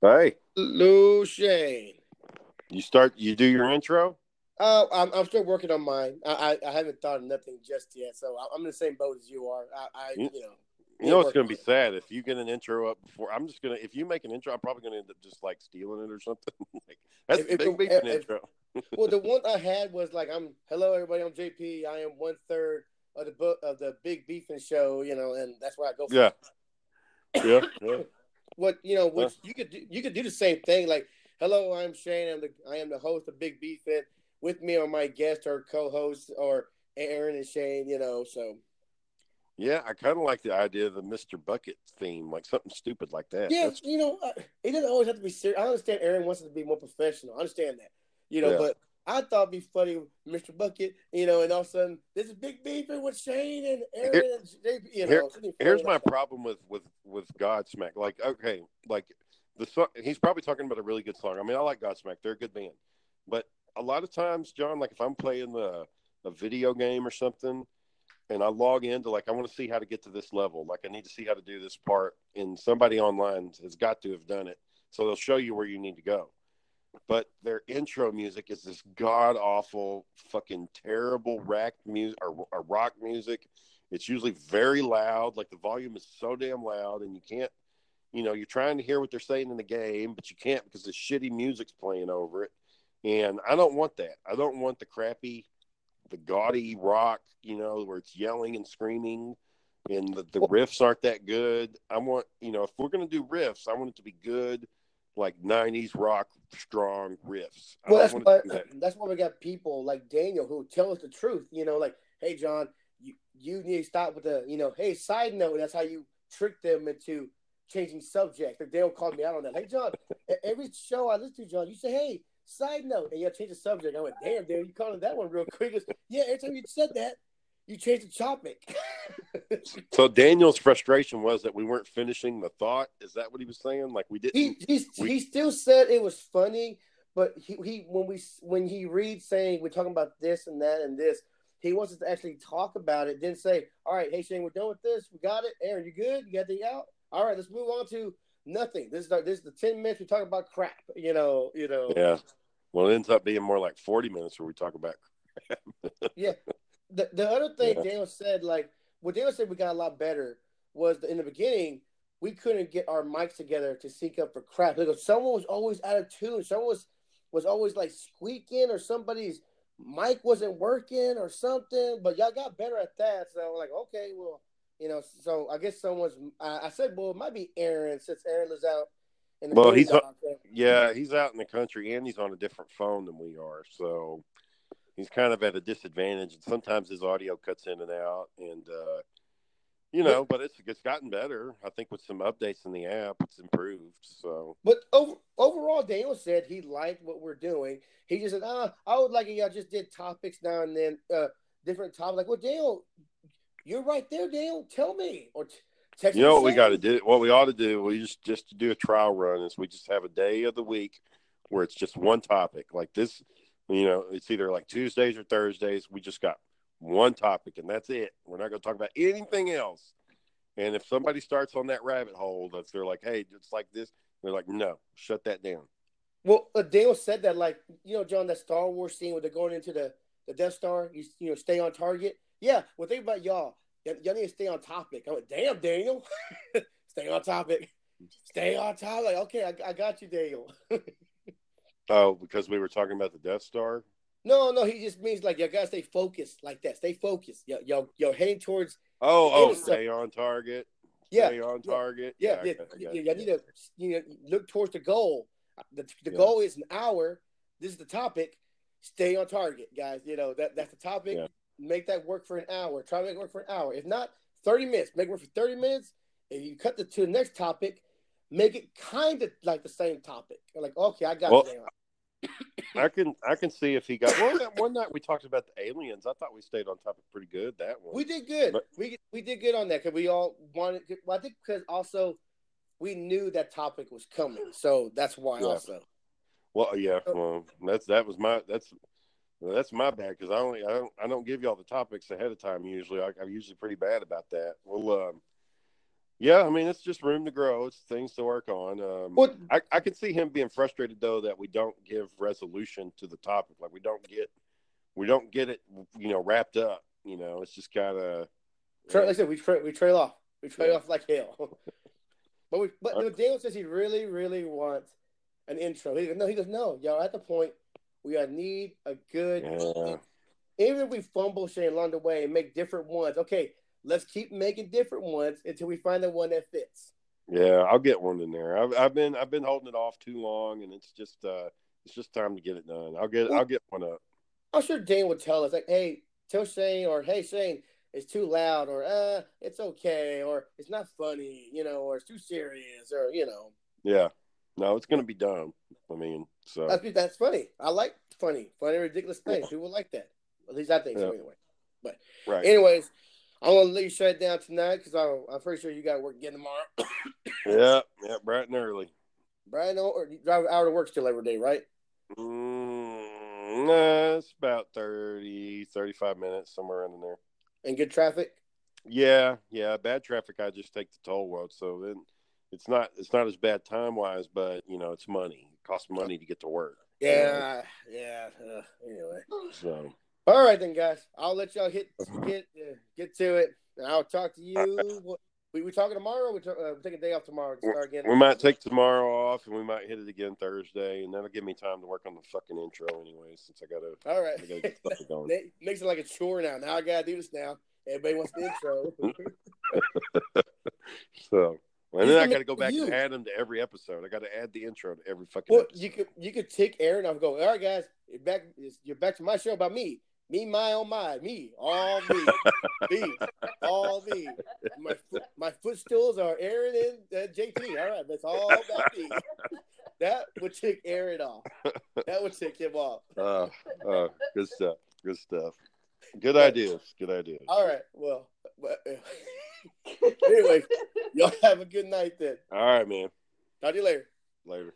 Hey, Lou Shane. you start. You do your intro. Uh, I'm, I'm still working on mine. I, I, I haven't thought of nothing just yet, so I'm in the same boat as you are. I, I You- you know. You know it's going to be sad if you get an intro up before. I'm just gonna. If you make an intro, I'm probably going to end up just like stealing it or something. like that's If- big beef if- an if- intro. Well, the one I had was like, "I'm hello everybody. I'm JP. I am one third of the book of the Big Beefing Show. You know, and that's where I go. For Yeah. Yeah. Yeah. What you know, which you could do, you could do the same thing. Like, hello, I'm Shane. I'm the I am the host of Big B Fit. With me are my guest or co-host or Aaron and Shane. You know, so Yeah, I kind of like the idea of the Mr. Bucket theme, like something stupid like that. Yeah, That's- you know, uh, it doesn't always have to be serious. I understand Aaron wants it to be more professional. I understand that, you know, Yeah. but I thought it'd be funny, Mr. Bucket, you know, and all of a sudden this is big beefing with Shane and Aaron Here- and JP, you know. here- Here's my problem with with with Godsmack. Like, okay, like the song. He's probably talking about a really good song. I mean, I like Godsmack; they're a good band. But a lot of times, John, like if I'm playing the a video game or something, and I log into like I want to see how to get to this level, like I need to see how to do this part, and somebody online has got to have done it, so they'll show you where you need to go. But their intro music is this god awful, fucking terrible rack music or, or rock music. It's usually very loud like the volume is so damn loud and you can't you know you're trying to hear what they're saying in the game but you can't because the shitty music's playing over it. And i don't want that. I don't want the crappy the gaudy rock you know where it's yelling and screaming and the, the riffs aren't that good. I want you know if we're going to do riffs i want it to be good like 90s rock strong riffs I Well, that's why it to be that- that's why we got people like Daniel who tell us the truth. You know, like, hey, John, you you need to stop with the, you know, hey, side note. That's how you trick them into changing subject. Like Daniel called me out on that. Hey, John, every show I listen to, John, you say, hey, side note, and you change the subject. I went, damn, Daniel, you called it that one real quick. Yeah, every time you said that, you changed the topic. So Daniel's frustration was that we weren't finishing the thought. Is that what he was saying? Like we didn't. he We- he still said it was funny, but he, he when we when he reads saying we're talking about this and that and this, he wants us to actually talk about it. Then say, all right, hey Shane, we're done with this. We got it. Aaron, you good? You got the out? All right, let's move on to nothing. This is the, this is the ten minutes we talk about crap. You know, you know. Yeah. Well, it ends up being more like forty minutes where we talk about. The the other thing Yeah. Daniel said, like what Daniel said, we got a lot better was that in the beginning we couldn't get our mics together to sync up for crap. Like someone was always out of tune. Someone was was always like squeaking, or somebody's mic wasn't working, or something. But y'all got better at that. So like, okay, well, you know. So I guess someone's. I, I said, well, it might be Aaron since Aaron lives out. In the Well, he's boondocks. Yeah, he's out in the country and he's on a different phone than we are, so he's kind of at a disadvantage. And sometimes his audio cuts in and out, and uh, you know, but it's it's gotten better. I think with some updates in the app, it's improved. So But over, overall, Daniel said he liked what we're doing. He just said, "Ah, I would like it. Y'all just did topics now and then, uh, different topics." Like, well, Daniel, you're right there, Daniel. Tell me or t- text. you know what we got to do? What we ought to do? We just just to do a trial run is we just have a day of the week where it's just one topic like this. You know, it's either like Tuesdays or Thursdays. We just got one topic and that's it. We're not going to talk about anything else. And if somebody starts on that rabbit hole, that they're like, "Hey, it's like this," they're like, "No, shut that down." Well, uh, Daniel said that, like, you know, John, that Star Wars scene where they're going into the, the Death Star, you, you know, stay on target. Yeah, well, think about y'all. Y- y'all need to stay on topic. I went, damn, Daniel. stay on topic. Stay on topic. Okay, I, I got you, Daniel. Oh, because we were talking about the Death Star. no, no, he just means, like, y'all got to stay focused like that. Stay focused. Y'all, y'all, y'all heading towards, Oh, oh, stay on target. yeah, Stay on target. yeah, yeah. yeah, got y'all you. need to, you know, look towards the goal. The, the Yeah. goal is an hour. This is the topic. Stay on target, guys. You know, that that's the topic. Yeah. Make that work for an hour. Try to make it work for an hour. If not, 30 minutes. Make it work for 30 minutes. If you cut the to the next topic, make it kind of like the same topic. You're like, okay, I got Well, you. I can I can see if he got well that one night we talked about the aliens. I thought we stayed on topic pretty good that one. We did good. But- we we did good on that because we all wanted. Well, I think because also we knew that topic was coming, so that's why Yeah. also. Well, yeah, well, that's that was my that's well, that's my bad because I only I don't I don't give y'all the topics ahead of time usually. I, I'm usually pretty bad about that. Well, um, Yeah, I mean it's just room to grow. It's things to work on. Um, What I, I can see him being frustrated though that we don't give resolution to the topic. Like we don't get we don't get it, you know, wrapped up. You know, it's just kind of Tra- like I said, we tra- we trail off. We trail Yeah. off like hell. but we, but Daniel says he really, really wants an intro. He no, he goes, no, y'all at the point we need a good. yeah, Even if we fumble Shane along the way and make different ones, okay, let's keep making different ones until we find the one that fits. yeah. I'll get one in there. I've, I've been I've been holding it off too long, and it's just uh it's just time to get it done. I'll get I'll get one up. I'm sure Dane would tell us like, hey, tell Shane or hey Shane, it's too loud or uh, it's okay or it's not funny, you know, or it's too serious or you know. Yeah, no, it's gonna be dumb. I mean, so That's that's funny. I like funny, funny, ridiculous things. Yeah. People like that. At least I think so. Yeah. Anyway. right. Anyways, I'm gonna let you shut it down tonight because I'm, I'm pretty sure you got work again tomorrow. Yeah, yeah, bright and early. Brian, or you drive an hour to work still every day, right? Mm, nah, it's about 30, 35 minutes, somewhere in there. And good traffic. Yeah, yeah. Bad traffic, I just take the toll road, so then it's not it's not as bad time wise, but you know it's money. It costs money to get to work. Yeah, yeah. Uh, anyway, So all right then, guys. I'll let y'all hit get get to it, and I'll talk to you. What, we we talking tomorrow? We, uh, we take a day off tomorrow to start again. we might take tomorrow off, and we might hit it again Thursday, and that'll give me time to work on the fucking intro anyway, since I gotta All right. I gotta get stuff going. It makes it like a chore now. Now I gotta do this now. Everybody wants the intro. So and then I got to go back you. and add them to every episode. I got to add the intro to every fucking. well, episode. you could you could take Aaron off and go. All right, guys, you're back. You're back to my show about me. Me, my, oh my, me, all me, me, all me. My my footstools are Aaron and uh, JT. All right, that's all about me. That would take Aaron off. That would take him off. Uh, uh, good stuff. Good stuff. Good ideas. Good ideas. All right. Well, but, anyway, y'all have a good night then. All right, man. Talk to you later. Later.